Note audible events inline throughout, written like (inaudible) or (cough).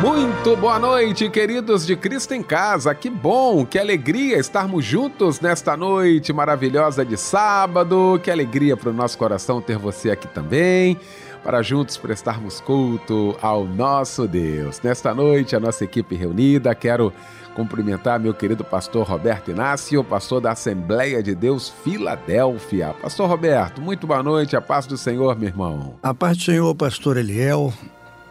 Muito boa noite, queridos de Cristo em Casa. Que bom, que alegria estarmos juntos nesta noite maravilhosa de sábado. Que alegria para o nosso coração ter você aqui também, para juntos prestarmos culto ao nosso Deus. Nesta noite, a nossa equipe reunida, quero cumprimentar meu querido pastor Roberto Inácio, pastor da Assembleia de Deus Filadélfia. Pastor Roberto, muito boa noite, a paz do Senhor, meu irmão. A paz do Senhor, pastor Eliel,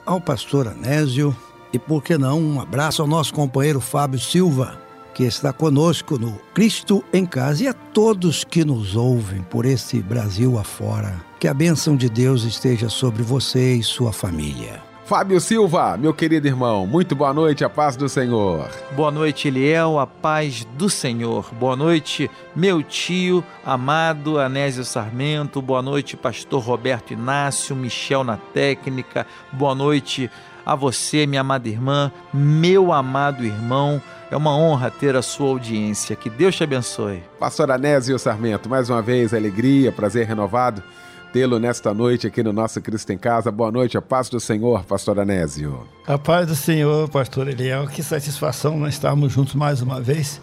ao pastor Anésio e por que não, um abraço ao nosso companheiro Fábio Silva, que está conosco no Cristo em Casa e a todos que nos ouvem por esse Brasil afora. Que a bênção de Deus esteja sobre você e sua família. Fábio Silva, meu querido irmão, muito boa noite, a paz do Senhor. Boa noite, Eliel, a paz do Senhor. Boa noite, meu tio, amado Anésio Sarmento. Boa noite, pastor Roberto Inácio, Michel na técnica. Boa noite, a você, minha amada irmã, meu amado irmão. É uma honra ter a sua audiência. Que Deus te abençoe. Pastor Anésio Sarmento, mais uma vez, alegria, prazer renovado tê-lo nesta noite aqui no nosso Cristo em Casa. Boa noite, a paz do Senhor, pastor Anésio. A paz do Senhor, pastor Eliel. Que satisfação nós estarmos juntos mais uma vez.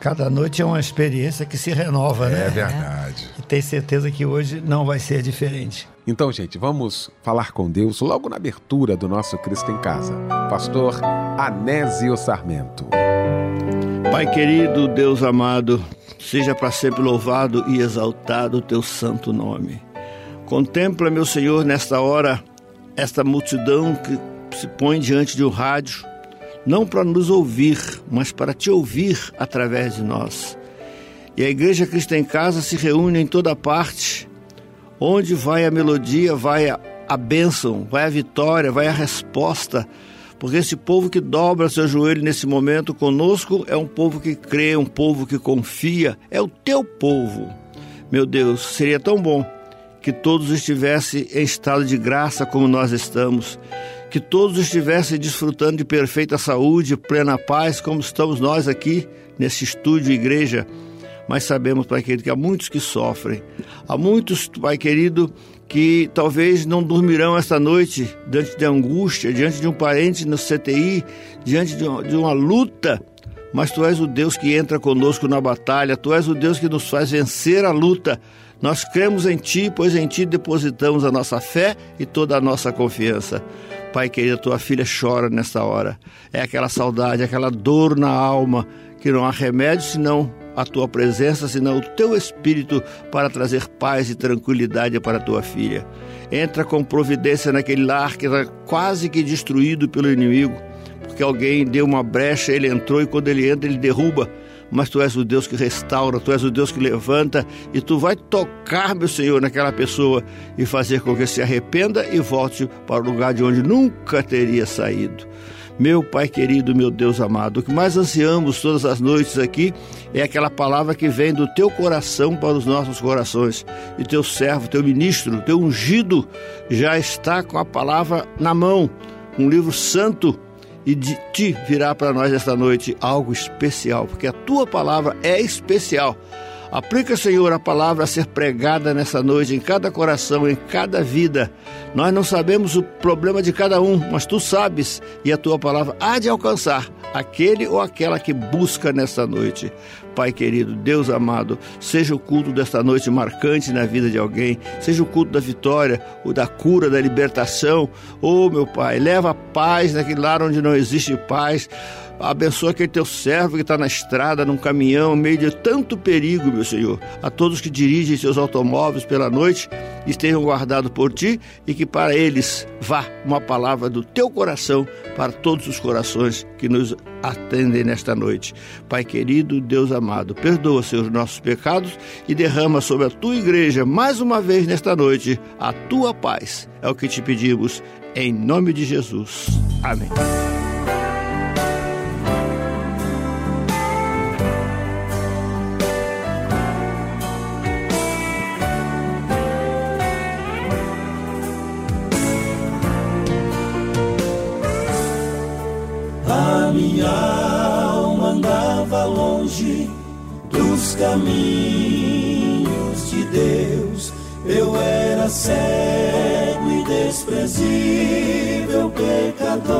Cada noite é uma experiência que se renova, é né? É verdade. E tenho certeza que hoje não vai ser diferente. Então, gente, vamos falar com Deus logo na abertura do nosso Cristo em Casa. Pastor Anésio Sarmento. Pai querido, Deus amado, seja para sempre louvado e exaltado o teu santo nome. Contempla, meu Senhor, nesta hora, esta multidão que se põe diante de um rádio, não para nos ouvir, mas para te ouvir através de nós. E a Igreja Cristo em Casa se reúne em toda parte Onde vai a melodia, vai a, a bênção, vai a vitória, vai a resposta. Porque esse povo que dobra seu joelho nesse momento conosco é um povo que crê, um povo que confia, é o teu povo. Meu Deus, seria tão bom que todos estivessem em estado de graça como nós estamos, que todos estivessem desfrutando de perfeita saúde, plena paz, como estamos nós aqui nesse estúdio igreja mas sabemos, Pai querido, que há muitos que sofrem. Há muitos, Pai querido, que talvez não dormirão esta noite diante de angústia, diante de um parente no CTI, diante de uma, de uma luta. Mas Tu és o Deus que entra conosco na batalha, Tu és o Deus que nos faz vencer a luta. Nós cremos em Ti, pois em Ti depositamos a nossa fé e toda a nossa confiança. Pai querido, tua filha chora nesta hora. É aquela saudade, aquela dor na alma, que não há remédio senão a tua presença, senão o teu espírito para trazer paz e tranquilidade para a tua filha. Entra com providência naquele lar que está quase que destruído pelo inimigo, porque alguém deu uma brecha, ele entrou e quando ele entra, ele derruba. Mas tu és o Deus que restaura, tu és o Deus que levanta e tu vai tocar, meu Senhor, naquela pessoa e fazer com que se arrependa e volte para o lugar de onde nunca teria saído. Meu Pai querido, meu Deus amado, o que mais ansiamos todas as noites aqui é aquela palavra que vem do teu coração para os nossos corações. E teu servo, teu ministro, teu ungido já está com a palavra na mão, um livro santo e de ti virá para nós esta noite algo especial, porque a tua palavra é especial. Aplica, Senhor, a palavra a ser pregada nessa noite em cada coração, em cada vida. Nós não sabemos o problema de cada um, mas tu sabes e a tua palavra há de alcançar aquele ou aquela que busca nessa noite. Pai querido, Deus amado, seja o culto desta noite marcante na vida de alguém, seja o culto da vitória, o da cura, da libertação. Oh, meu Pai, leva paz naquele lar onde não existe paz Abençoa aquele teu servo que está na estrada, num caminhão, meio de tanto perigo, meu Senhor. A todos que dirigem seus automóveis pela noite, estejam guardados por ti e que para eles vá uma palavra do teu coração para todos os corações que nos atendem nesta noite. Pai querido, Deus amado, perdoa, seus nossos pecados e derrama sobre a tua igreja mais uma vez nesta noite a tua paz. É o que te pedimos em nome de Jesus. Amém. Andava longe dos caminhos de Deus. Eu era cego e desprezível pecador.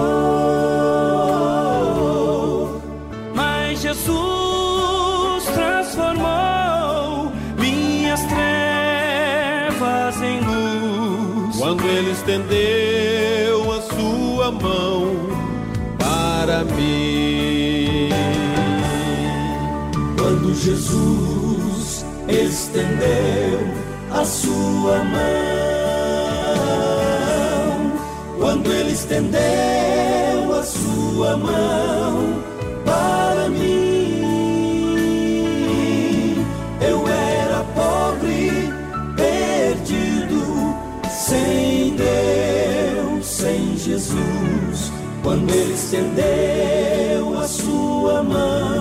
Mas Jesus transformou minhas trevas em luz. Quando Ele estendeu a sua mão para mim. Jesus estendeu a sua mão, quando Ele estendeu a sua mão para mim, eu era pobre, perdido, sem Deus, sem Jesus. Quando Ele estendeu a sua mão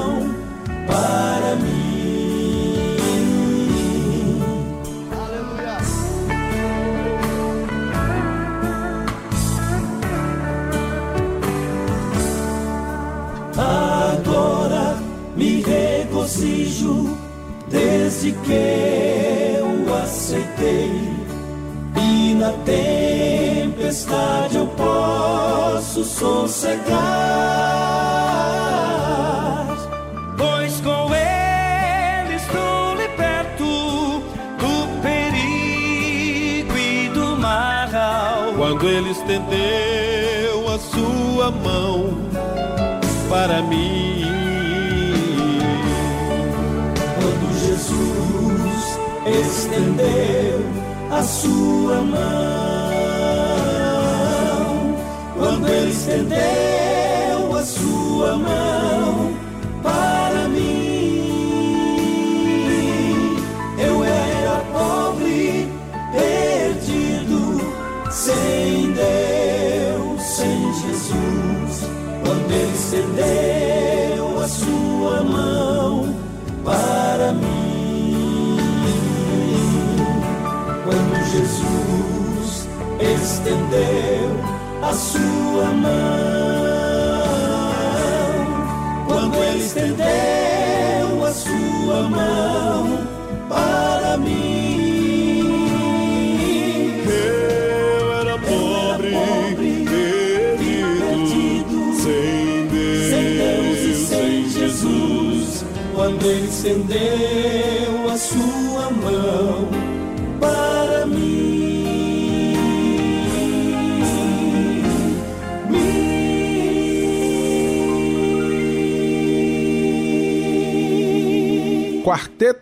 desde que eu aceitei. E na tempestade eu posso sossegar. Pois com ele estou liberto do perigo e do mal. Quando Ele estendeu a sua mão para mim. Estendeu a sua mão, quando Ele estendeu a sua mão estendeu a sua mão, quando Ele estendeu a sua mão para mim, Eu era pobre, perdido, sem Deus, sem Deus e sem Jesus, quando Ele estendeu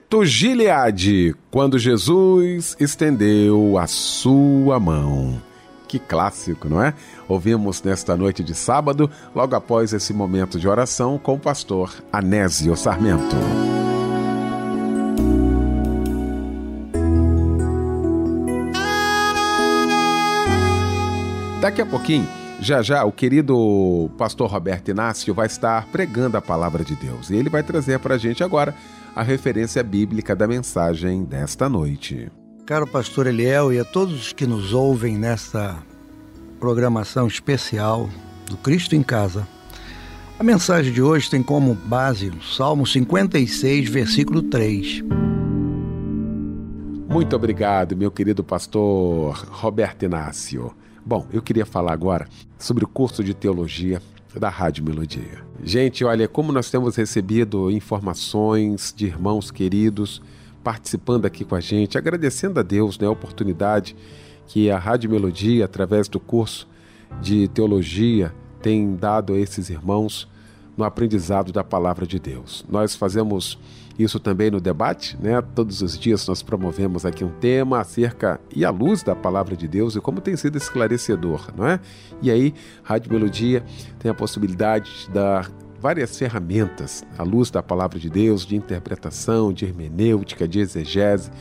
Quarteto Gileade, quando Jesus estendeu a sua mão. Que clássico, não é? Ouvimos nesta noite de sábado, logo após esse momento de oração, com o pastor Anésio Sarmento. Daqui a pouquinho, já já, o querido pastor Roberto Inácio vai estar pregando a palavra de Deus. E ele vai trazer para a gente agora a referência bíblica da mensagem desta noite. Caro pastor Eliel e a todos que nos ouvem nesta programação especial do Cristo em Casa. A mensagem de hoje tem como base o Salmo 56, versículo 3. Muito obrigado, meu querido pastor Roberto Inácio. Bom, eu queria falar agora sobre o curso de teologia da Rádio Melodia. Gente, olha, como nós temos recebido informações de irmãos queridos participando aqui com a gente, agradecendo a Deus né, a oportunidade que a Rádio Melodia, através do curso de teologia, tem dado a esses irmãos no aprendizado da palavra de Deus. Nós fazemos isso também no debate, né? Todos os dias nós promovemos aqui um tema acerca e à luz da palavra de Deus e como tem sido esclarecedor, não é? E aí, Rádio Melodia tem a possibilidade de dar várias ferramentas à luz da palavra de Deus, de interpretação, de hermenêutica, de exegese.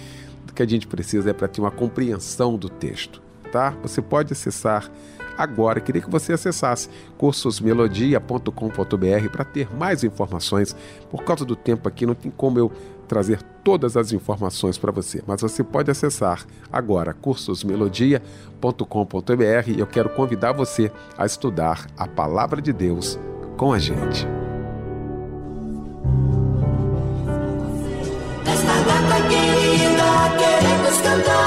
O que a gente precisa é para ter uma compreensão do texto, tá? Você pode acessar agora. Queria que você acessasse cursosmelodia.com.br para ter mais informações. Por causa do tempo aqui, não tem como eu trazer todas as informações para você, mas você pode acessar agora cursosmelodia.com.br e eu quero convidar você a estudar a palavra de Deus com a gente.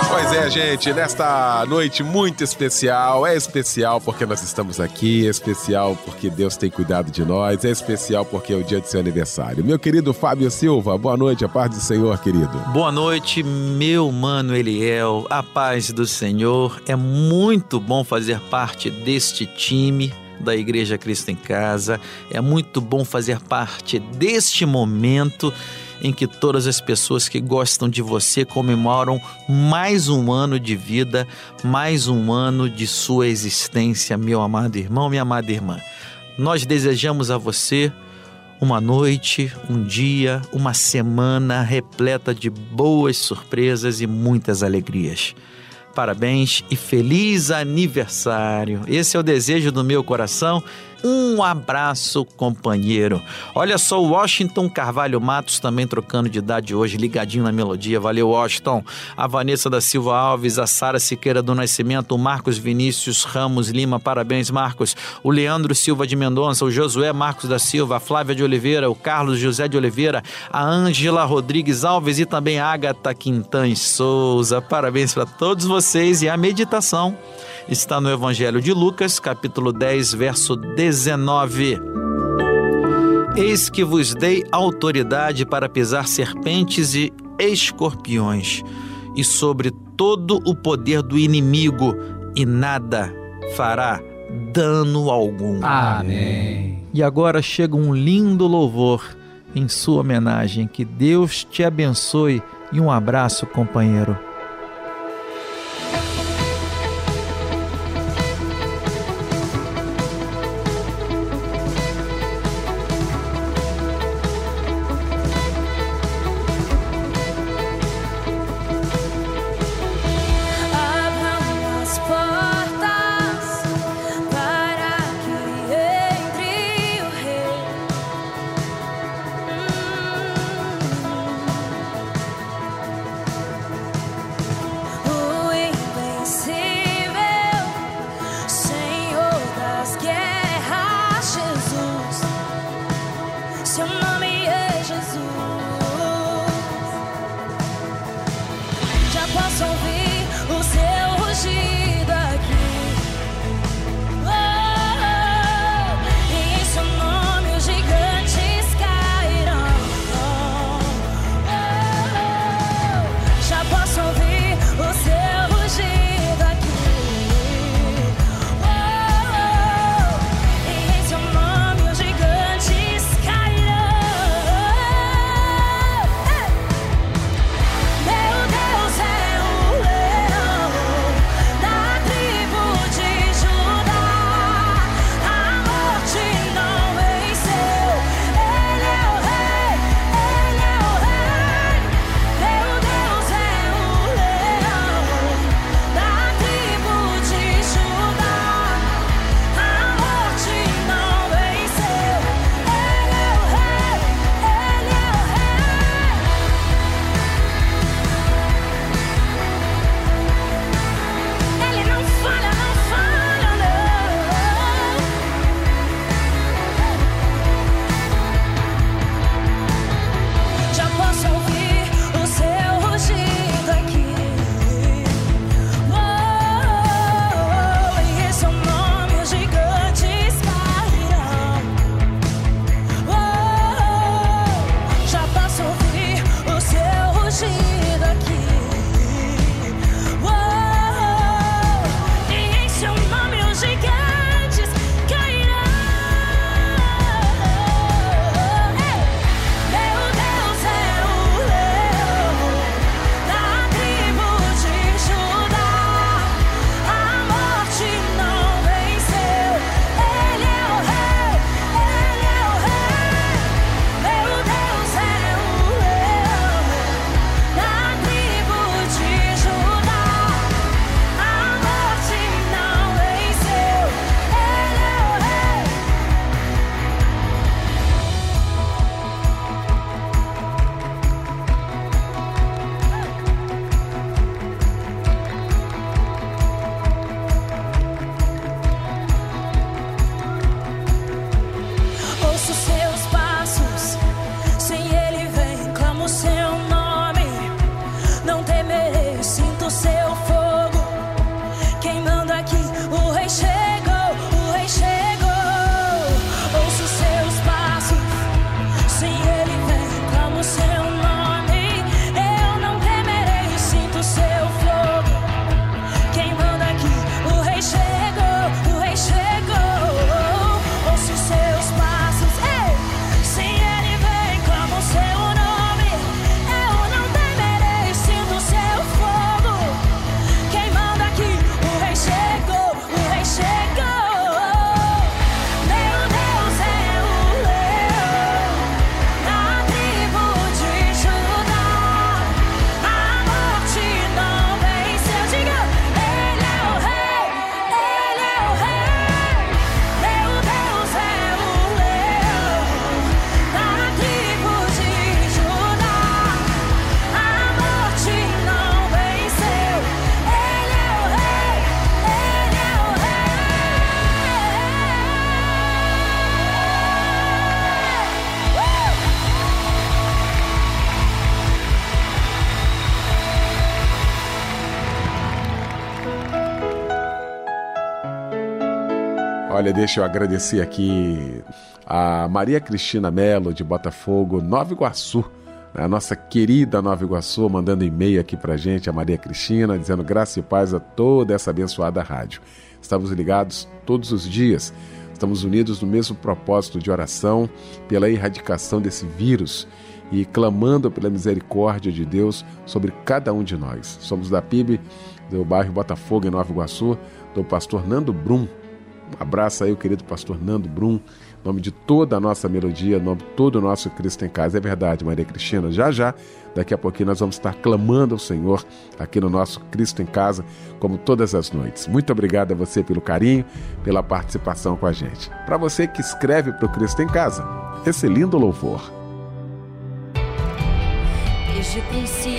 Pois é, gente, nesta noite muito especial, é especial porque nós estamos aqui, é especial porque Deus tem cuidado de nós, é especial porque é o dia do seu aniversário. Meu querido Fábio Silva, boa noite, a paz do Senhor, querido. Boa noite, meu mano Eliel, a paz do Senhor. É muito bom fazer parte deste time da Igreja Cristo em Casa. É muito bom fazer parte deste momento em que todas as pessoas que gostam de você comemoram mais um ano de vida, mais um ano de sua existência, meu amado irmão, minha amada irmã. Nós desejamos a você uma noite, um dia, uma semana repleta de boas surpresas e muitas alegrias. Parabéns e feliz aniversário! Esse é o desejo do meu coração um abraço, companheiro. Olha só, o Washington Carvalho Matos também trocando de idade hoje, ligadinho na melodia. Valeu, Washington. A Vanessa da Silva Alves, a Sara Siqueira do Nascimento, o Marcos Vinícius Ramos Lima, parabéns, Marcos. O Leandro Silva de Mendonça, o Josué Marcos da Silva, a Flávia de Oliveira, o Carlos José de Oliveira, a Ângela Rodrigues Alves e também a Agatha Quintães Souza. Parabéns para todos vocês e a meditação está no Evangelho de Lucas, capítulo 10, verso 19. Eis que vos dei autoridade para pisar serpentes e escorpiões, e sobre todo o poder do inimigo, e nada fará dano algum. Amém. E agora chega um lindo louvor em sua homenagem. Que Deus te abençoe e um abraço, companheiro. Olha, deixa eu agradecer aqui a Maria Cristina Melo, de Botafogo, Nova Iguaçu. A nossa querida Nova Iguaçu mandando e-mail aqui pra gente, a Maria Cristina, dizendo graça e paz a toda essa abençoada rádio. Estamos ligados todos os dias, estamos unidos no mesmo propósito de oração pela erradicação desse vírus e clamando pela misericórdia de Deus sobre cada um de nós. Somos da PIB do bairro Botafogo, em Nova Iguaçu, do pastor Nando Brum. Abraço aí, o querido pastor Nando Brum, nome de toda a nossa melodia, nome de todo o nosso Cristo em Casa. É verdade, Maria Cristina. Já já, daqui a pouquinho, nós vamos estar clamando ao Senhor aqui no nosso Cristo em Casa, como todas as noites. Muito obrigado a você pelo carinho, pela participação com a gente. Para você que escreve para o Cristo em Casa, esse lindo louvor. Desde o princípio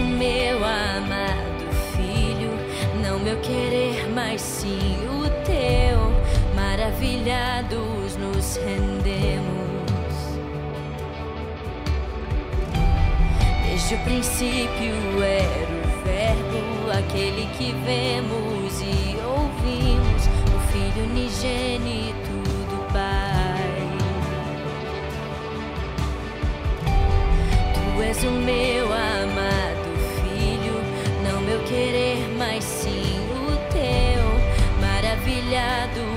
o meu amado Filho, não meu querer, mas sim o teu. Maravilhados nos rendemos. Desde o princípio era o Verbo, aquele que vemos e ouvimos, o Filho unigênito do Pai. Tu és o meu amado Maravilhados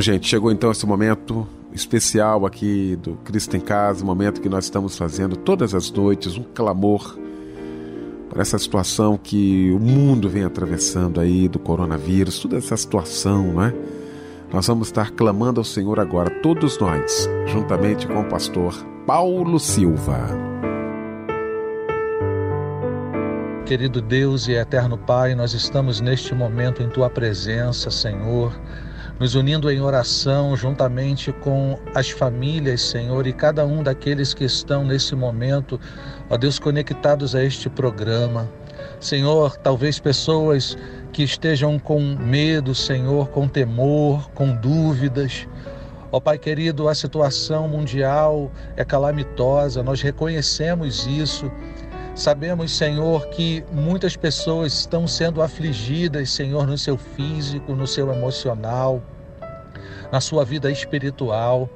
Bom, gente, chegou então esse momento especial aqui do Cristo em Casa, momento que nós estamos fazendo todas as noites um clamor por essa situação que o mundo vem atravessando aí do coronavírus, toda essa situação, não é? Nós vamos estar clamando ao Senhor agora, todos nós, juntamente com o pastor Paulo Silva. Querido Deus e eterno Pai, nós estamos neste momento em tua presença, Senhor nos unindo em oração juntamente com as famílias, Senhor, e cada um daqueles que estão nesse momento, ó Deus, conectados a este programa. Senhor, talvez pessoas que estejam com medo, Senhor, com temor, com dúvidas. Ó Pai querido, a situação mundial é calamitosa, nós reconhecemos isso. Sabemos, Senhor, que muitas pessoas estão sendo afligidas, Senhor, no seu físico, no seu emocional, na sua vida espiritual.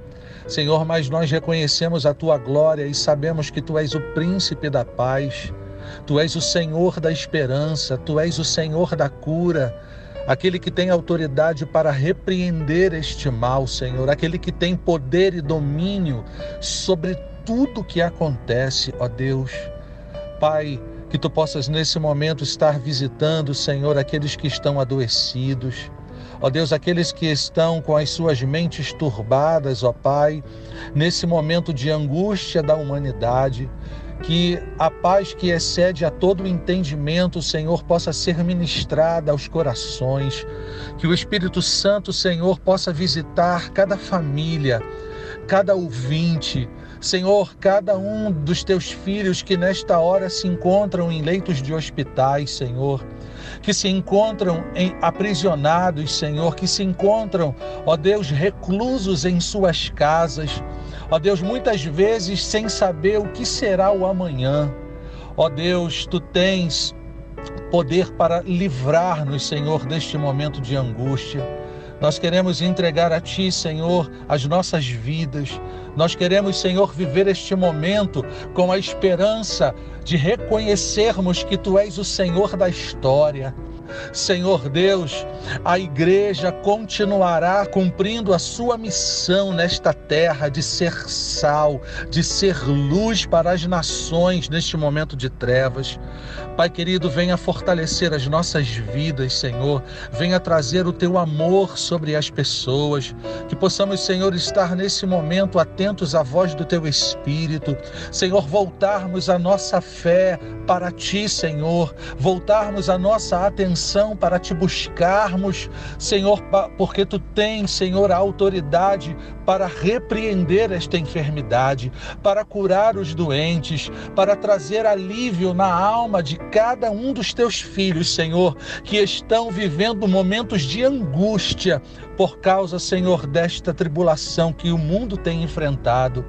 Senhor, mas nós reconhecemos a tua glória e sabemos que tu és o príncipe da paz, tu és o Senhor da esperança, tu és o Senhor da cura, aquele que tem autoridade para repreender este mal, Senhor, aquele que tem poder e domínio sobre tudo que acontece, ó Deus. Pai, que tu possas nesse momento estar visitando, Senhor, aqueles que estão adoecidos. Ó Deus, aqueles que estão com as suas mentes turbadas, ó Pai, nesse momento de angústia da humanidade, que a paz que excede a todo entendimento, Senhor, possa ser ministrada aos corações, que o Espírito Santo, Senhor, possa visitar cada família, cada ouvinte, Senhor, cada um dos teus filhos que nesta hora se encontram em leitos de hospitais, Senhor, que se encontram em, aprisionados, Senhor, que se encontram, ó Deus, reclusos em suas casas, ó Deus, muitas vezes sem saber o que será o amanhã. Ó Deus, tu tens poder para livrar-nos, Senhor, deste momento de angústia. Nós queremos entregar a Ti, Senhor, as nossas vidas. Nós queremos, Senhor, viver este momento com a esperança de reconhecermos que Tu és o Senhor da história. Senhor Deus, a igreja continuará cumprindo a sua missão nesta terra de ser sal, de ser luz para as nações neste momento de trevas. Pai querido, venha fortalecer as nossas vidas, Senhor. Venha trazer o teu amor sobre as pessoas. Que possamos, Senhor, estar nesse momento atentos à voz do teu Espírito. Senhor, voltarmos a nossa fé para ti, Senhor. Voltarmos a nossa atenção para te buscarmos, Senhor, porque tu tens, Senhor, a autoridade para repreender esta enfermidade, para curar os doentes, para trazer alívio na alma de cada um dos teus filhos, Senhor, que estão vivendo momentos de angústia por causa, Senhor, desta tribulação que o mundo tem enfrentado.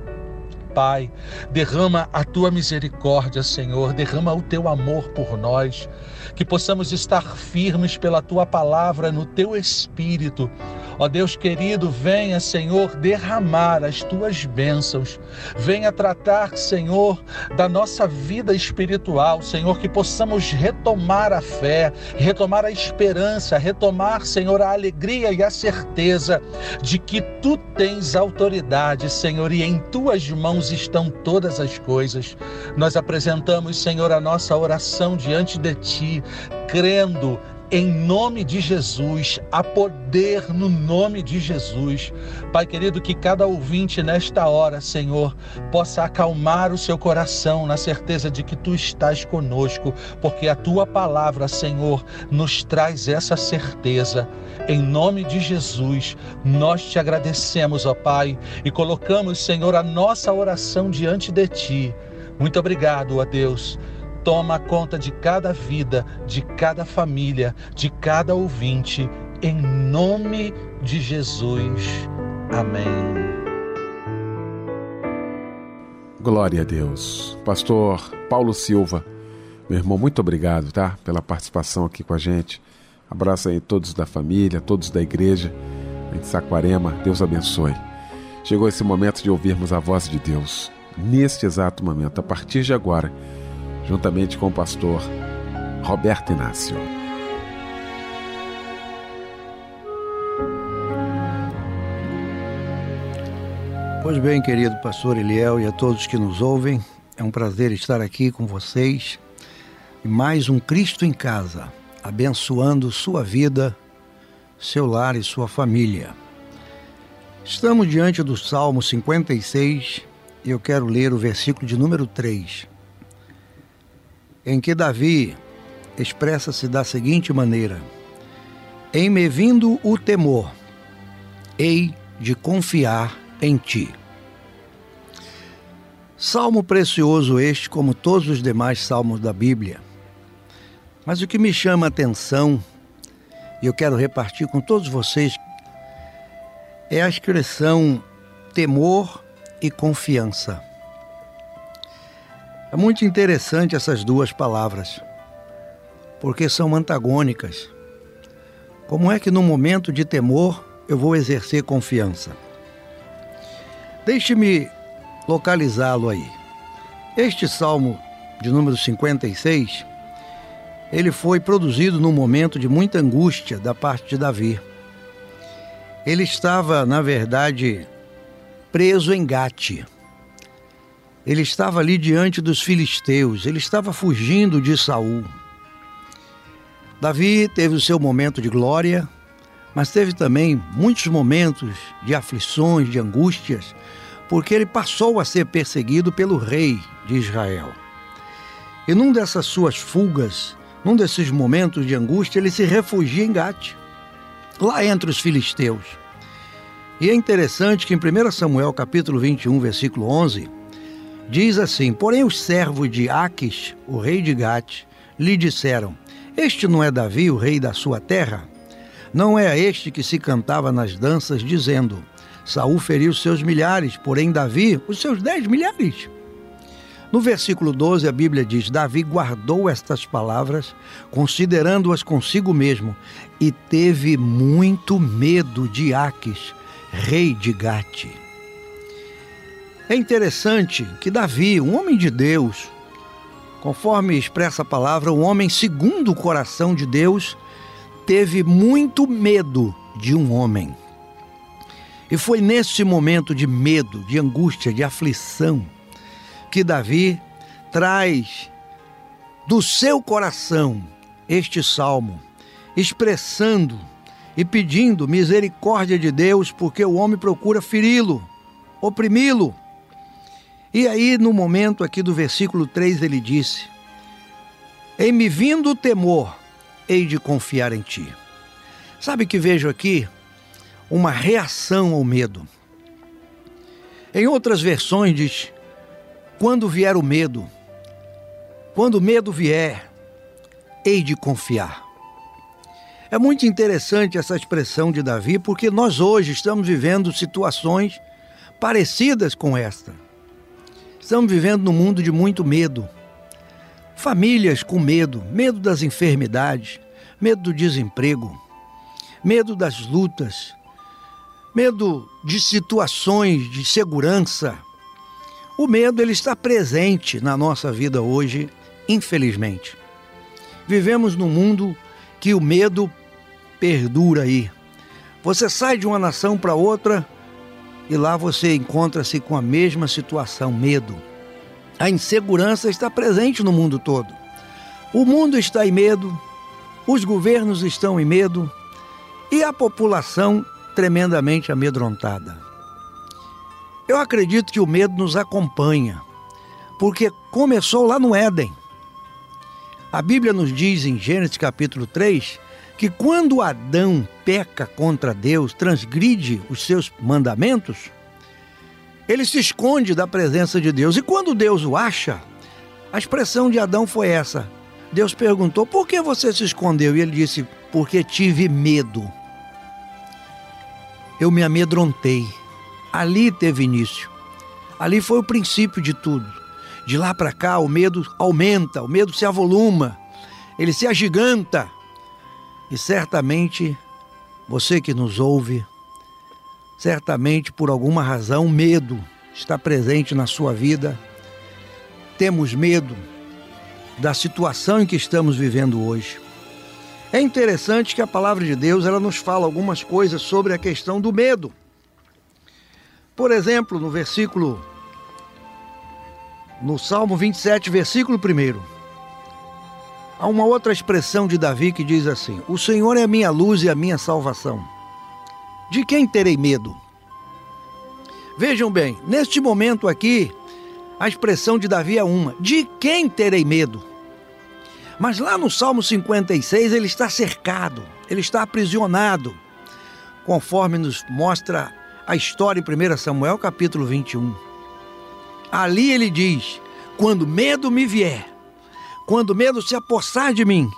Pai, derrama a tua misericórdia, Senhor, derrama o teu amor por nós, que possamos estar firmes pela tua palavra no teu espírito. Ó Deus querido, venha, Senhor, derramar as tuas bênçãos. Venha tratar, Senhor, da nossa vida espiritual, Senhor, que possamos retomar a fé, retomar a esperança, retomar, Senhor, a alegria e a certeza de que tu tens autoridade, Senhor, e em tuas mãos estão todas as coisas. Nós apresentamos, Senhor, a nossa oração diante de ti, crendo em nome de Jesus, há poder no nome de Jesus. Pai querido, que cada ouvinte nesta hora, Senhor, possa acalmar o seu coração na certeza de que tu estás conosco, porque a tua palavra, Senhor, nos traz essa certeza. Em nome de Jesus, nós te agradecemos, ó Pai, e colocamos, Senhor, a nossa oração diante de ti. Muito obrigado, ó Deus toma conta de cada vida, de cada família, de cada ouvinte, em nome de Jesus. Amém. Glória a Deus. Pastor Paulo Silva, meu irmão, muito obrigado, tá? Pela participação aqui com a gente. Abraço aí todos da família, todos da igreja em Saquarema. Deus abençoe. Chegou esse momento de ouvirmos a voz de Deus. Neste exato momento, a partir de agora juntamente com o pastor Roberto Inácio. Pois bem, querido pastor Eliel e a todos que nos ouvem, é um prazer estar aqui com vocês e mais um Cristo em Casa, abençoando sua vida, seu lar e sua família. Estamos diante do Salmo 56 e eu quero ler o versículo de número 3, em que Davi expressa-se da seguinte maneira: Em me vindo o temor, hei de confiar em ti. Salmo precioso este, como todos os demais salmos da Bíblia. Mas o que me chama a atenção, e eu quero repartir com todos vocês, é a expressão temor e confiança. É muito interessante essas duas palavras, porque são antagônicas. Como é que no momento de temor eu vou exercer confiança? Deixe-me localizá-lo aí. Este salmo de número 56, ele foi produzido num momento de muita angústia da parte de Davi. Ele estava, na verdade, preso em Gate. Ele estava ali diante dos filisteus, ele estava fugindo de Saul. Davi teve o seu momento de glória, mas teve também muitos momentos de aflições, de angústias, porque ele passou a ser perseguido pelo rei de Israel. E num dessas suas fugas, num desses momentos de angústia, ele se refugia em Gate, lá entre os filisteus. E é interessante que em 1 Samuel capítulo 21, versículo 11, diz assim: Porém os servos de Aques, o rei de Gate, lhe disseram: Este não é Davi, o rei da sua terra? Não é este que se cantava nas danças, dizendo: Saul feriu seus milhares, porém Davi os seus dez milhares. No versículo 12, a Bíblia diz: Davi guardou estas palavras, considerando-as consigo mesmo, e teve muito medo de Aques, rei de Gate. É interessante que Davi, um homem de Deus, conforme expressa a palavra, um homem segundo o coração de Deus, teve muito medo de um homem. E foi nesse momento de medo, de angústia, de aflição, que Davi traz do seu coração este salmo, expressando e pedindo misericórdia de Deus, porque o homem procura feri-lo, oprimi-lo. E aí, no momento aqui do versículo 3, ele disse: Em me vindo o temor, hei de confiar em ti. Sabe que vejo aqui uma reação ao medo. Em outras versões diz: quando vier o medo, quando o medo vier, hei de confiar. É muito interessante essa expressão de Davi, porque nós hoje estamos vivendo situações parecidas com esta. Estamos vivendo num mundo de muito medo. Famílias com medo, medo das enfermidades, medo do desemprego, medo das lutas, medo de situações de segurança. O medo ele está presente na nossa vida hoje, infelizmente. Vivemos num mundo que o medo perdura aí. Você sai de uma nação para outra e lá você encontra-se com a mesma situação, medo. A insegurança está presente no mundo todo. O mundo está em medo, os governos estão em medo e a população tremendamente amedrontada. Eu acredito que o medo nos acompanha, porque começou lá no Éden. A Bíblia nos diz em Gênesis capítulo 3 que quando Adão peca contra Deus, transgride os seus mandamentos, ele se esconde da presença de Deus. E quando Deus o acha, a expressão de Adão foi essa: Deus perguntou: Por que você se escondeu? E ele disse: Porque tive medo. Eu me amedrontei. Ali teve início. Ali foi o princípio de tudo. De lá para cá, o medo aumenta, o medo se avoluma, ele se agiganta. E certamente, você que nos ouve, certamente por alguma razão, medo está presente na sua vida. Temos medo da situação em que estamos vivendo hoje. É interessante que a palavra de Deus ela nos fala algumas coisas sobre a questão do medo. Por exemplo, no versículo. No Salmo 27, versículo 1. Há uma outra expressão de Davi que diz assim: O Senhor é a minha luz e a minha salvação. De quem terei medo? Vejam bem, neste momento aqui, a expressão de Davi é uma: De quem terei medo? Mas lá no Salmo 56 ele está cercado, ele está aprisionado, conforme nos mostra a história em 1 Samuel capítulo 21. Ali ele diz: Quando medo me vier, quando medo se apossar de mim,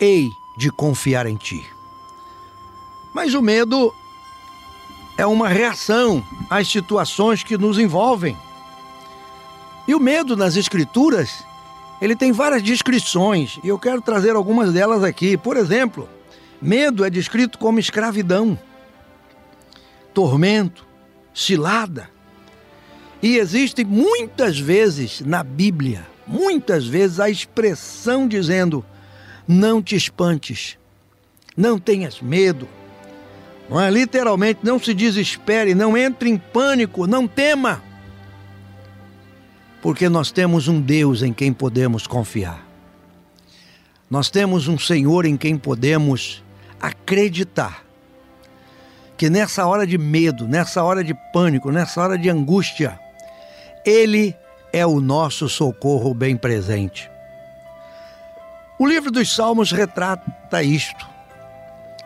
hei de confiar em ti. Mas o medo é uma reação às situações que nos envolvem. E o medo nas Escrituras, ele tem várias descrições, e eu quero trazer algumas delas aqui. Por exemplo, medo é descrito como escravidão tormento, cilada. E existe muitas vezes na Bíblia, muitas vezes a expressão dizendo: não te espantes, não tenhas medo. Não é literalmente, não se desespere, não entre em pânico, não tema. Porque nós temos um Deus em quem podemos confiar. Nós temos um Senhor em quem podemos acreditar que nessa hora de medo, nessa hora de pânico, nessa hora de angústia, Ele é o nosso socorro bem presente. O livro dos Salmos retrata isto.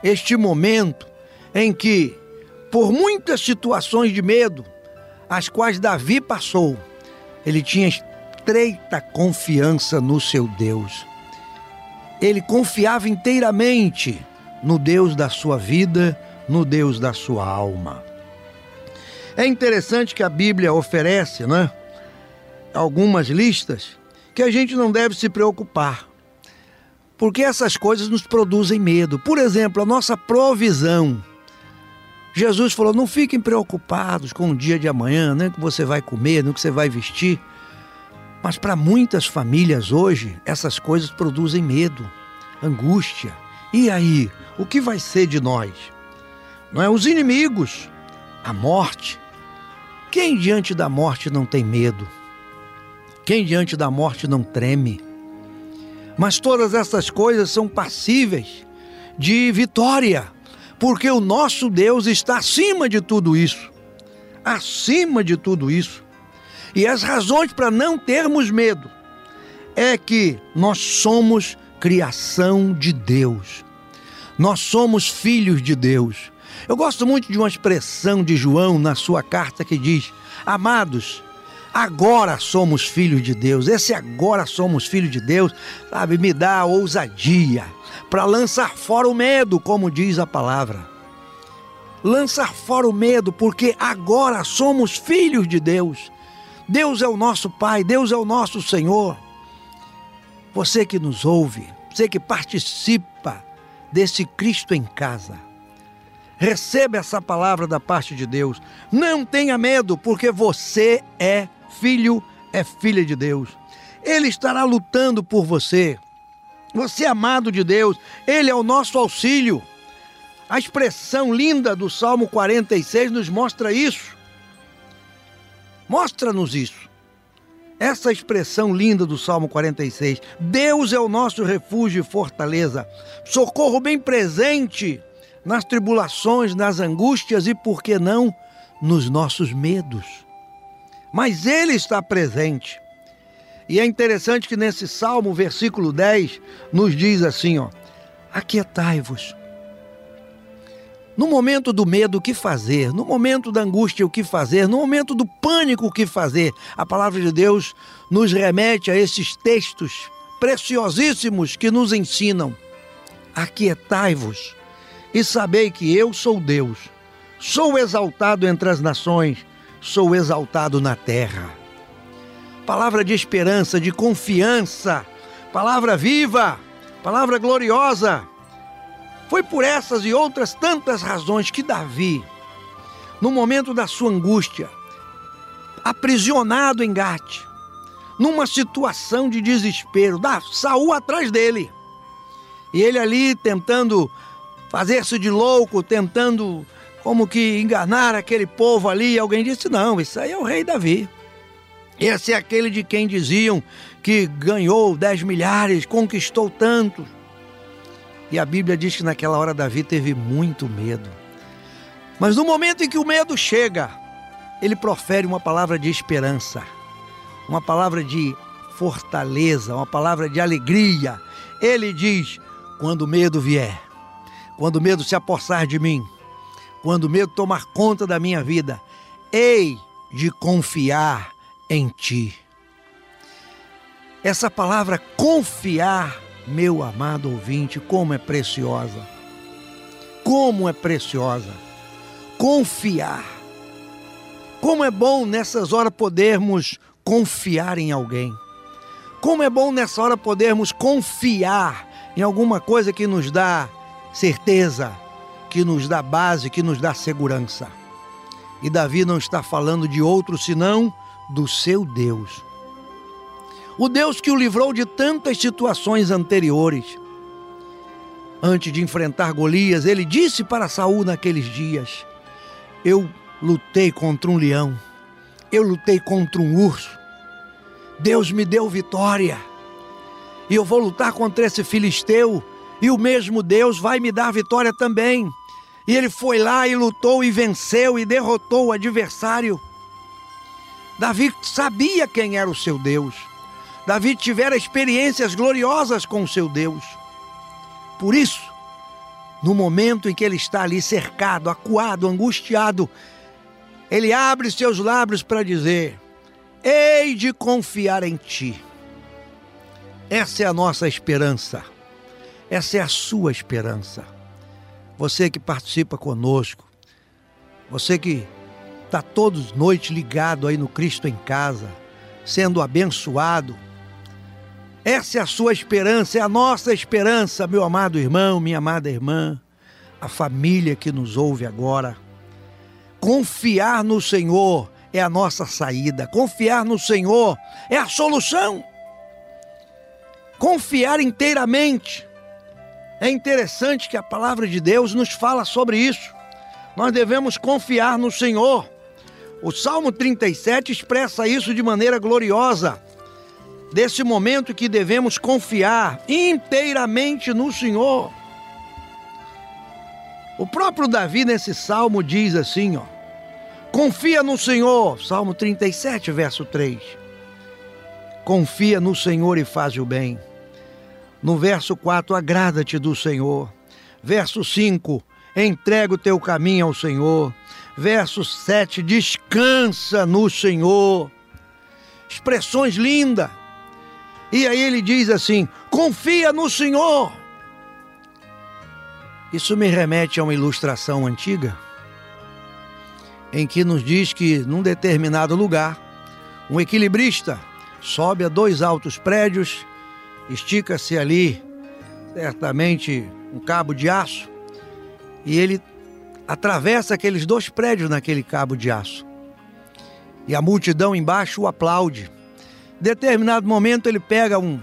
Este momento em que, por muitas situações de medo, as quais Davi passou, ele tinha estreita confiança no seu Deus. Ele confiava inteiramente no Deus da sua vida, no Deus da sua alma. É interessante que a Bíblia oferece, né, algumas listas que a gente não deve se preocupar, porque essas coisas nos produzem medo. Por exemplo, a nossa provisão. Jesus falou: não fiquem preocupados com o dia de amanhã, nem o que você vai comer, nem o que você vai vestir. Mas para muitas famílias hoje, essas coisas produzem medo, angústia. E aí, o que vai ser de nós? não é? Os inimigos, a morte. Quem diante da morte não tem medo? Quem diante da morte não treme? Mas todas essas coisas são passíveis de vitória, porque o nosso Deus está acima de tudo isso. Acima de tudo isso. E as razões para não termos medo é que nós somos criação de Deus. Nós somos filhos de Deus. Eu gosto muito de uma expressão de João na sua carta que diz: Amados, agora somos filhos de Deus. Esse agora somos filhos de Deus, sabe, me dá ousadia para lançar fora o medo, como diz a palavra. Lançar fora o medo, porque agora somos filhos de Deus. Deus é o nosso Pai, Deus é o nosso Senhor. Você que nos ouve, você que participa desse Cristo em casa Receba essa palavra da parte de Deus. Não tenha medo, porque você é filho, é filha de Deus. Ele estará lutando por você. Você é amado de Deus, ele é o nosso auxílio. A expressão linda do Salmo 46 nos mostra isso. Mostra-nos isso. Essa expressão linda do Salmo 46. Deus é o nosso refúgio e fortaleza, socorro bem presente nas tribulações, nas angústias e, por que não, nos nossos medos. Mas Ele está presente. E é interessante que nesse salmo, versículo 10, nos diz assim: ó, aquietai-vos. No momento do medo, o que fazer? No momento da angústia, o que fazer? No momento do pânico, o que fazer? A palavra de Deus nos remete a esses textos preciosíssimos que nos ensinam. Aquietai-vos e sabei que eu sou Deus. Sou exaltado entre as nações, sou exaltado na terra. Palavra de esperança, de confiança, palavra viva, palavra gloriosa. Foi por essas e outras tantas razões que Davi, no momento da sua angústia, aprisionado em Gate, numa situação de desespero, da Saul atrás dele. E ele ali tentando fazer-se de louco, tentando como que enganar aquele povo ali. E alguém disse: não, isso aí é o rei Davi. Esse é aquele de quem diziam que ganhou dez milhares, conquistou tanto. E a Bíblia diz que naquela hora Davi teve muito medo. Mas no momento em que o medo chega, ele profere uma palavra de esperança, uma palavra de fortaleza, uma palavra de alegria. Ele diz: quando o medo vier, quando o medo se apossar de mim, quando o medo tomar conta da minha vida, hei de confiar em ti. Essa palavra confiar, meu amado ouvinte, como é preciosa. Como é preciosa. Confiar. Como é bom nessas horas podermos confiar em alguém. Como é bom nessa hora podermos confiar em alguma coisa que nos dá certeza, que nos dá base, que nos dá segurança. E Davi não está falando de outro senão do seu Deus. O Deus que o livrou de tantas situações anteriores. Antes de enfrentar Golias, ele disse para Saul naqueles dias: Eu lutei contra um leão, eu lutei contra um urso. Deus me deu vitória. E eu vou lutar contra esse filisteu, e o mesmo Deus vai me dar vitória também. E ele foi lá e lutou e venceu e derrotou o adversário. Davi sabia quem era o seu Deus. Davi tivera experiências gloriosas com o seu Deus. Por isso, no momento em que ele está ali cercado, acuado, angustiado, ele abre seus lábios para dizer: Hei de confiar em ti. Essa é a nossa esperança. Essa é a sua esperança. Você que participa conosco, você que está todos noite ligado aí no Cristo em casa, sendo abençoado. Essa é a sua esperança, é a nossa esperança, meu amado irmão, minha amada irmã, a família que nos ouve agora. Confiar no Senhor é a nossa saída, confiar no Senhor é a solução. Confiar inteiramente. É interessante que a palavra de Deus nos fala sobre isso. Nós devemos confiar no Senhor. O Salmo 37 expressa isso de maneira gloriosa. Desse momento que devemos confiar inteiramente no Senhor. O próprio Davi nesse salmo diz assim, ó: Confia no Senhor, Salmo 37, verso 3. Confia no Senhor e faz o bem. No verso 4, agrada-te do Senhor. Verso 5, entrega o teu caminho ao Senhor. Verso 7, descansa no Senhor. Expressões lindas. E aí ele diz assim: confia no Senhor. Isso me remete a uma ilustração antiga, em que nos diz que num determinado lugar, um equilibrista sobe a dois altos prédios, estica-se ali, certamente, um cabo de aço, e ele atravessa aqueles dois prédios naquele cabo de aço. E a multidão embaixo o aplaude. Determinado momento ele pega um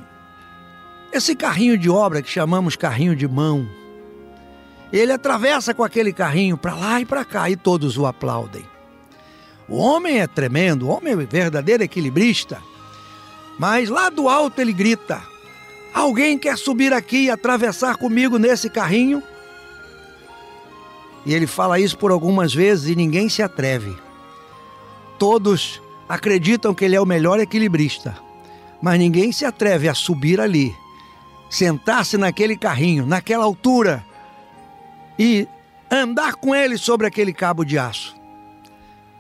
esse carrinho de obra que chamamos carrinho de mão. Ele atravessa com aquele carrinho para lá e para cá e todos o aplaudem. O homem é tremendo, o homem é verdadeiro equilibrista. Mas lá do alto ele grita: Alguém quer subir aqui e atravessar comigo nesse carrinho? E ele fala isso por algumas vezes e ninguém se atreve. Todos acreditam que ele é o melhor equilibrista, mas ninguém se atreve a subir ali, sentar-se naquele carrinho, naquela altura e andar com ele sobre aquele cabo de aço.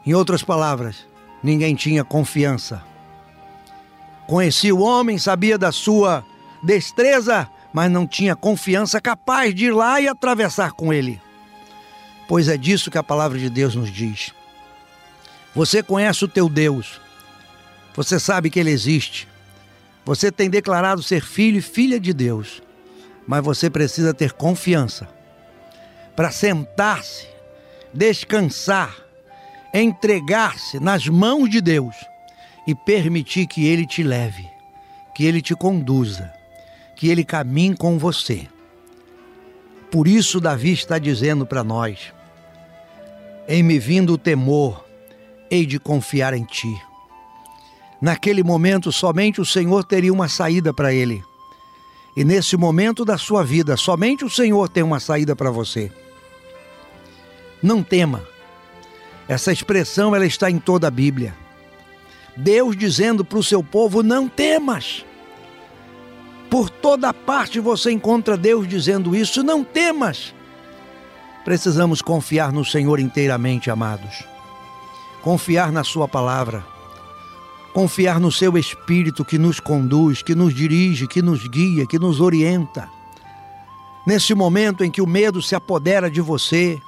Em outras palavras, ninguém tinha confiança. Conhecia o homem, sabia da sua destreza, mas não tinha confiança capaz de ir lá e atravessar com ele. Pois é disso que a palavra de Deus nos diz. Você conhece o teu Deus, você sabe que ele existe, você tem declarado ser filho e filha de Deus, mas você precisa ter confiança para sentar-se, descansar, entregar-se nas mãos de Deus e permitir que Ele te leve, que Ele te conduza, que Ele caminhe com você. Por isso, Davi está dizendo para nós: Em me vindo o temor, hei de confiar em ti. Naquele momento, somente o Senhor teria uma saída para ele. E nesse momento da sua vida, somente o Senhor tem uma saída para você. Não tema. Essa expressão ela está em toda a Bíblia. Deus dizendo para o seu povo: não temas. Por toda parte você encontra Deus dizendo isso: não temas. Precisamos confiar no Senhor inteiramente, amados. Confiar na Sua palavra. Confiar no Seu Espírito que nos conduz, que nos dirige, que nos guia, que nos orienta. Nesse momento em que o medo se apodera de você,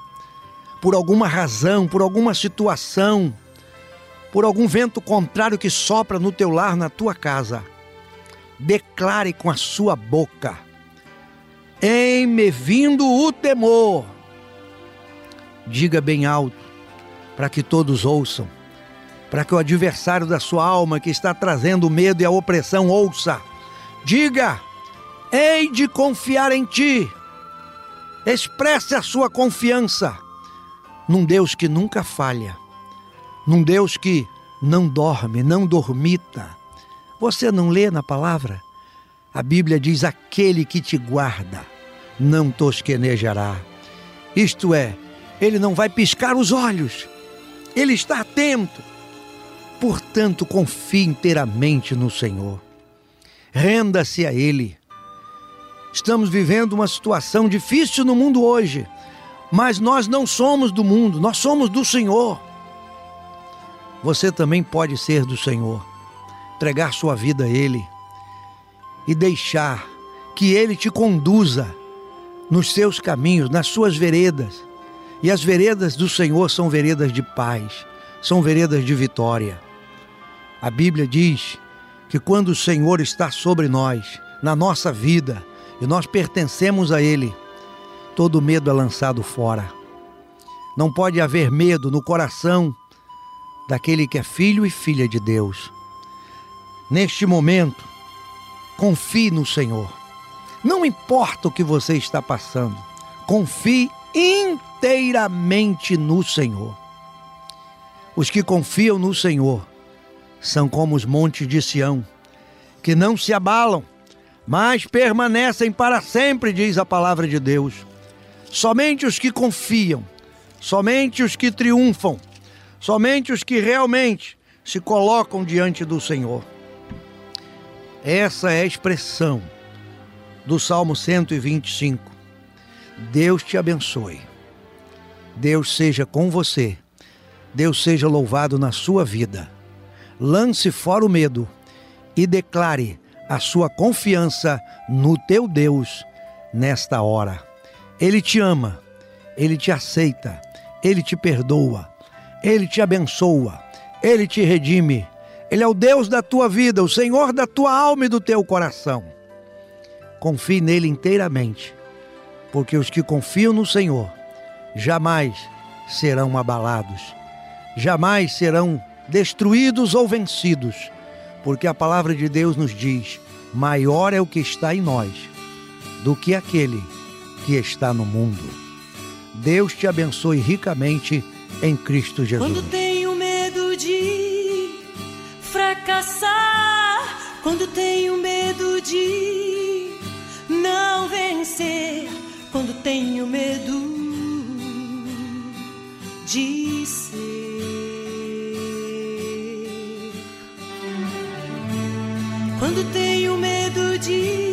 por alguma razão, por alguma situação, por algum vento contrário que sopra no teu lar, na tua casa, declare com a sua boca: Em me vindo o temor, diga bem alto, para que todos ouçam, para que o adversário da sua alma que está trazendo medo e a opressão ouça. Diga: hei de confiar em ti. Expresse a sua confiança num Deus que nunca falha, num Deus que não dorme, não dormita. Você não lê na palavra? A Bíblia diz: aquele que te guarda não tosquenejará. Isto é, ele não vai piscar os olhos, ele está atento. Portanto, confie inteiramente no Senhor. Renda-se a Ele. Estamos vivendo uma situação difícil no mundo hoje, mas nós não somos do mundo, nós somos do Senhor. Você também pode ser do Senhor, entregar sua vida a Ele e deixar que Ele te conduza nos seus caminhos, nas suas veredas e as veredas do Senhor são veredas de paz, são veredas de vitória. A Bíblia diz que quando o Senhor está sobre nós, na nossa vida, e nós pertencemos a Ele, todo medo é lançado fora. Não pode haver medo no coração daquele que é filho e filha de Deus. Neste momento, confie no Senhor. Não importa o que você está passando, confie inteiramente no Senhor. Os que confiam no Senhor são como os montes de Sião, que não se abalam, mas permanecem para sempre, diz a palavra de Deus. Somente os que confiam, somente os que triunfam, somente os que realmente se colocam diante do Senhor. Essa é a expressão do Salmo 125. Deus te abençoe. Deus seja com você. Deus seja louvado na sua vida. Lance fora o medo e declare a sua confiança no teu Deus nesta hora. Ele te ama, ele te aceita, ele te perdoa, ele te abençoa, ele te redime. Ele é o Deus da tua vida, o Senhor da tua alma e do teu coração. Confie nele inteiramente porque os que confiam no Senhor jamais serão abalados, jamais serão destruídos ou vencidos, porque a palavra de Deus nos diz: maior é o que está em nós do que aquele que está no mundo. Deus te abençoe ricamente em Cristo Jesus. Quando tenho medo de fracassar, quando tenho medo de não vencer quando tenho medo de ser. Quando tenho medo de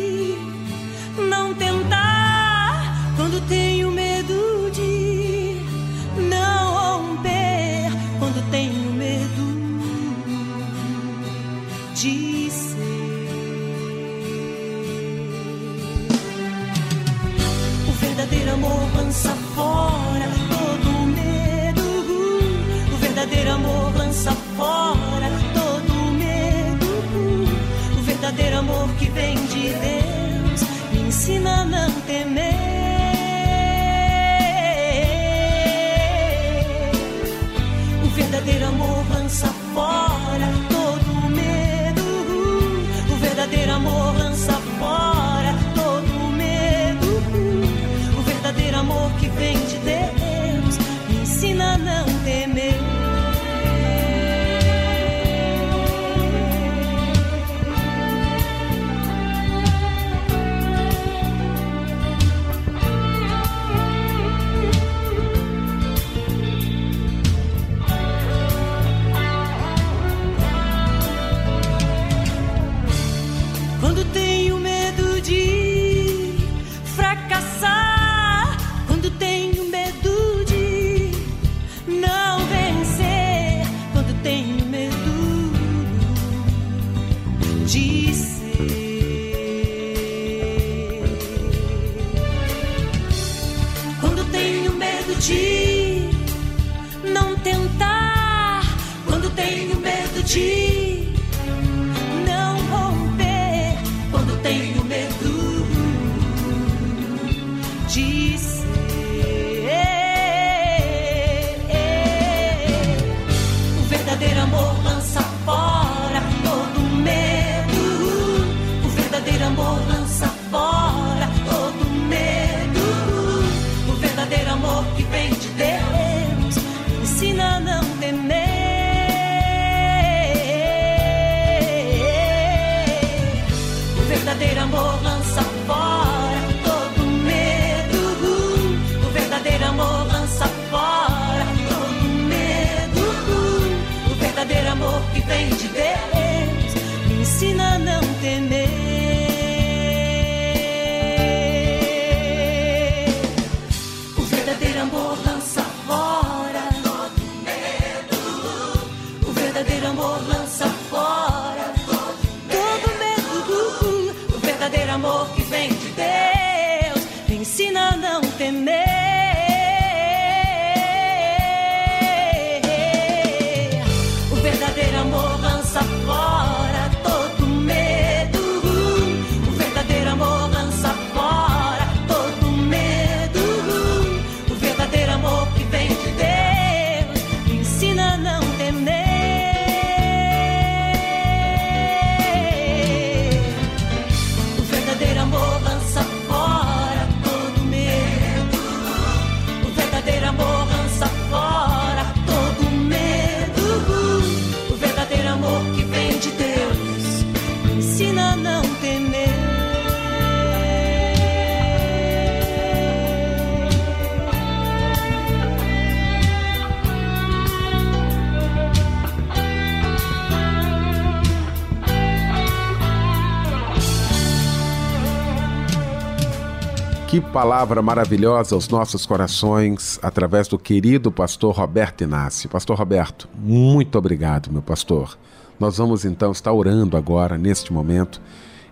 palavra maravilhosa aos nossos corações, através do querido pastor Roberto Inácio. Pastor Roberto, muito obrigado, meu pastor. Nós vamos então estar orando agora, neste momento.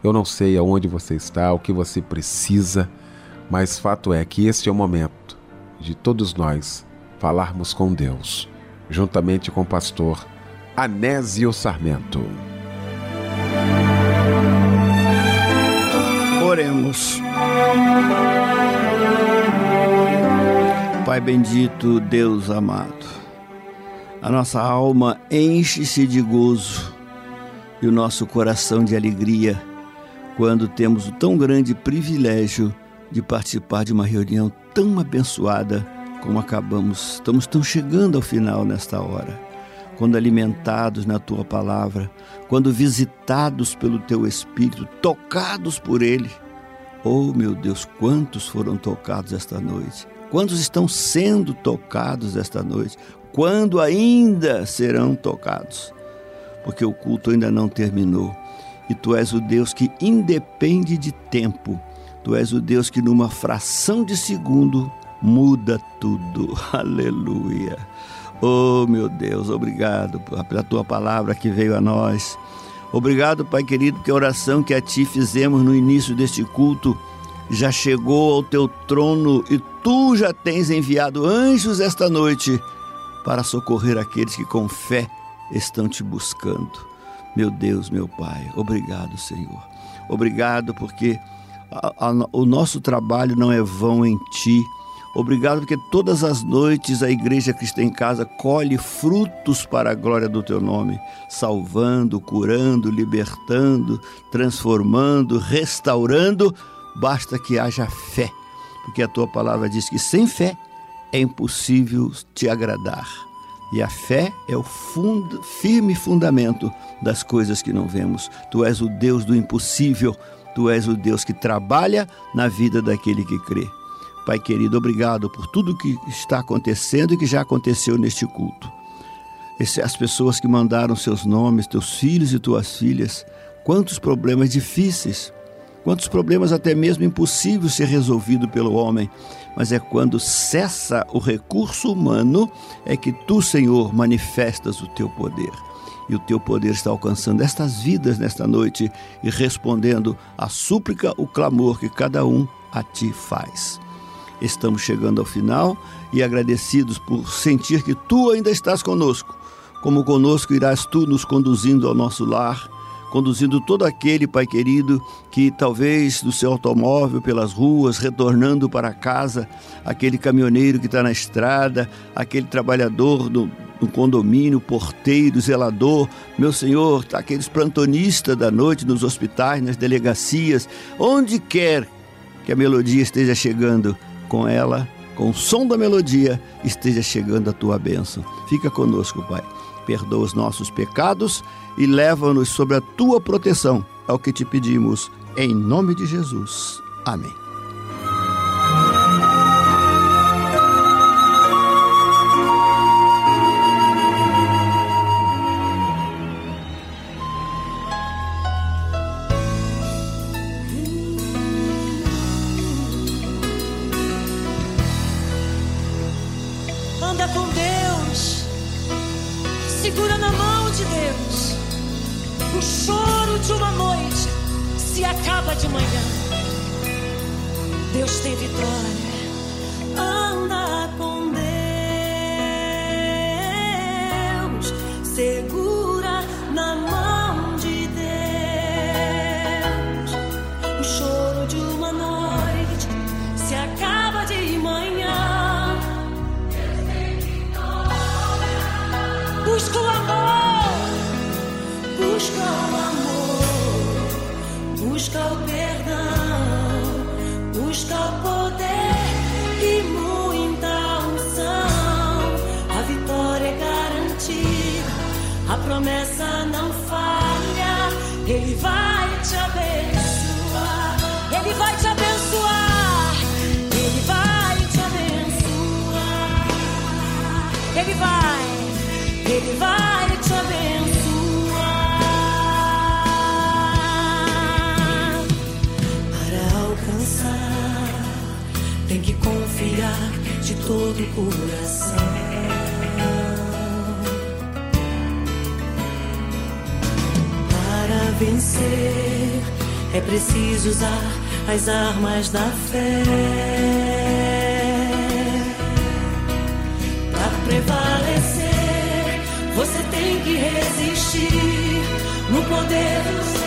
Eu não sei aonde você está, o que você precisa, mas fato é que este é o momento de todos nós falarmos com Deus, juntamente com o pastor Anésio Sarmento. Oremos. Pai bendito, Deus amado, a nossa alma enche-se de gozo e o nosso coração de alegria quando temos o tão grande privilégio de participar de uma reunião tão abençoada como acabamos. Estamos tão chegando ao final nesta hora. Quando alimentados na tua palavra, quando visitados pelo teu Espírito, tocados por Ele. Oh, meu Deus, quantos foram tocados esta noite? Quantos estão sendo tocados esta noite? Quando ainda serão tocados? Porque o culto ainda não terminou. E tu és o Deus que independe de tempo. Tu és o Deus que numa fração de segundo muda tudo. (laughs) Aleluia. Oh, meu Deus, obrigado pela tua palavra que veio a nós. Obrigado, Pai querido, que a oração que a ti fizemos no início deste culto já chegou ao teu trono e tu já tens enviado anjos esta noite para socorrer aqueles que com fé estão te buscando. Meu Deus, meu Pai, obrigado, Senhor. Obrigado porque a, a, o nosso trabalho não é vão em ti. Obrigado porque todas as noites a Igreja Cristã em Casa colhe frutos para a glória do teu nome, salvando, curando, libertando, transformando, restaurando. Basta que haja fé, porque a tua palavra diz que sem fé é impossível te agradar. E a fé é o firme fundamento das coisas que não vemos. Tu és o Deus do impossível, tu és o Deus que trabalha na vida daquele que crê. Pai querido, obrigado por tudo que está acontecendo e que já aconteceu neste culto. As pessoas que mandaram seus nomes, teus filhos e tuas filhas, quantos problemas difíceis, quantos problemas até mesmo impossíveis ser resolvido pelo homem, mas é quando cessa o recurso humano é que tu, Senhor, manifestas o teu poder. E o teu poder está alcançando estas vidas nesta noite e respondendo à súplica, o clamor que cada um a ti faz. Estamos chegando ao final e agradecidos por sentir que tu ainda estás conosco, como conosco irás tu nos conduzindo ao nosso lar, conduzindo todo aquele, Pai querido, que talvez do seu automóvel pelas ruas, retornando para casa, aquele caminhoneiro que está na estrada, aquele trabalhador do, condomínio, porteiro, zelador, meu Senhor, aqueles plantonistas da noite nos hospitais, nas delegacias, onde quer que a melodia esteja chegando, com ela, com o som da melodia, esteja chegando a tua bênção. Fica conosco, Pai. Perdoa os nossos pecados e leva-nos sob a tua proteção. É o que te pedimos, em nome de Jesus. Amém. O choro de uma noite se acaba de manhã. Deus tem vitória. Anda com Busca o perdão, busca o poder e muita unção. A vitória é garantida, a promessa não falha. Ele vai te abençoar, ele vai te abençoar, ele vai te abençoar. Ele vai, ele vai. Armas da fé. Para prevalecer, você tem que resistir no poder do confiar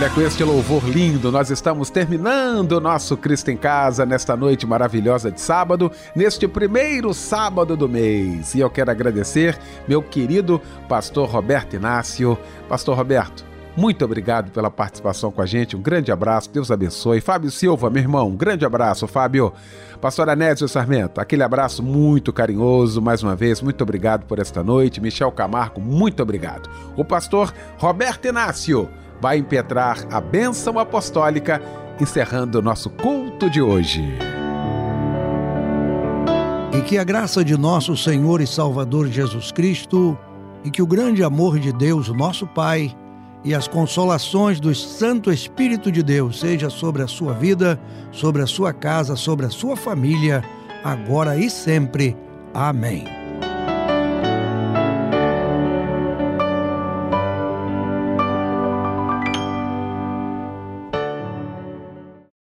Olha, com este louvor lindo, nós estamos terminando o nosso Cristo em Casa nesta noite maravilhosa de sábado, neste primeiro sábado do mês. E eu quero agradecer meu querido pastor Roberto Inácio. Pastor Roberto, muito obrigado pela participação com a gente. Um grande abraço, Deus abençoe. Fábio Silva, meu irmão, um grande abraço, Fábio. Pastor Anésio Sarmento, aquele abraço muito carinhoso, mais uma vez, muito obrigado por esta noite. Michel Camargo, muito obrigado. O pastor Roberto Inácio vai impetrar a bênção apostólica, encerrando o nosso culto de hoje. E que a graça de nosso Senhor e Salvador Jesus Cristo, e que o grande amor de Deus, nosso Pai, e as consolações do Santo Espírito de Deus seja sobre a sua vida, sobre a sua casa, sobre a sua família, agora e sempre. Amém.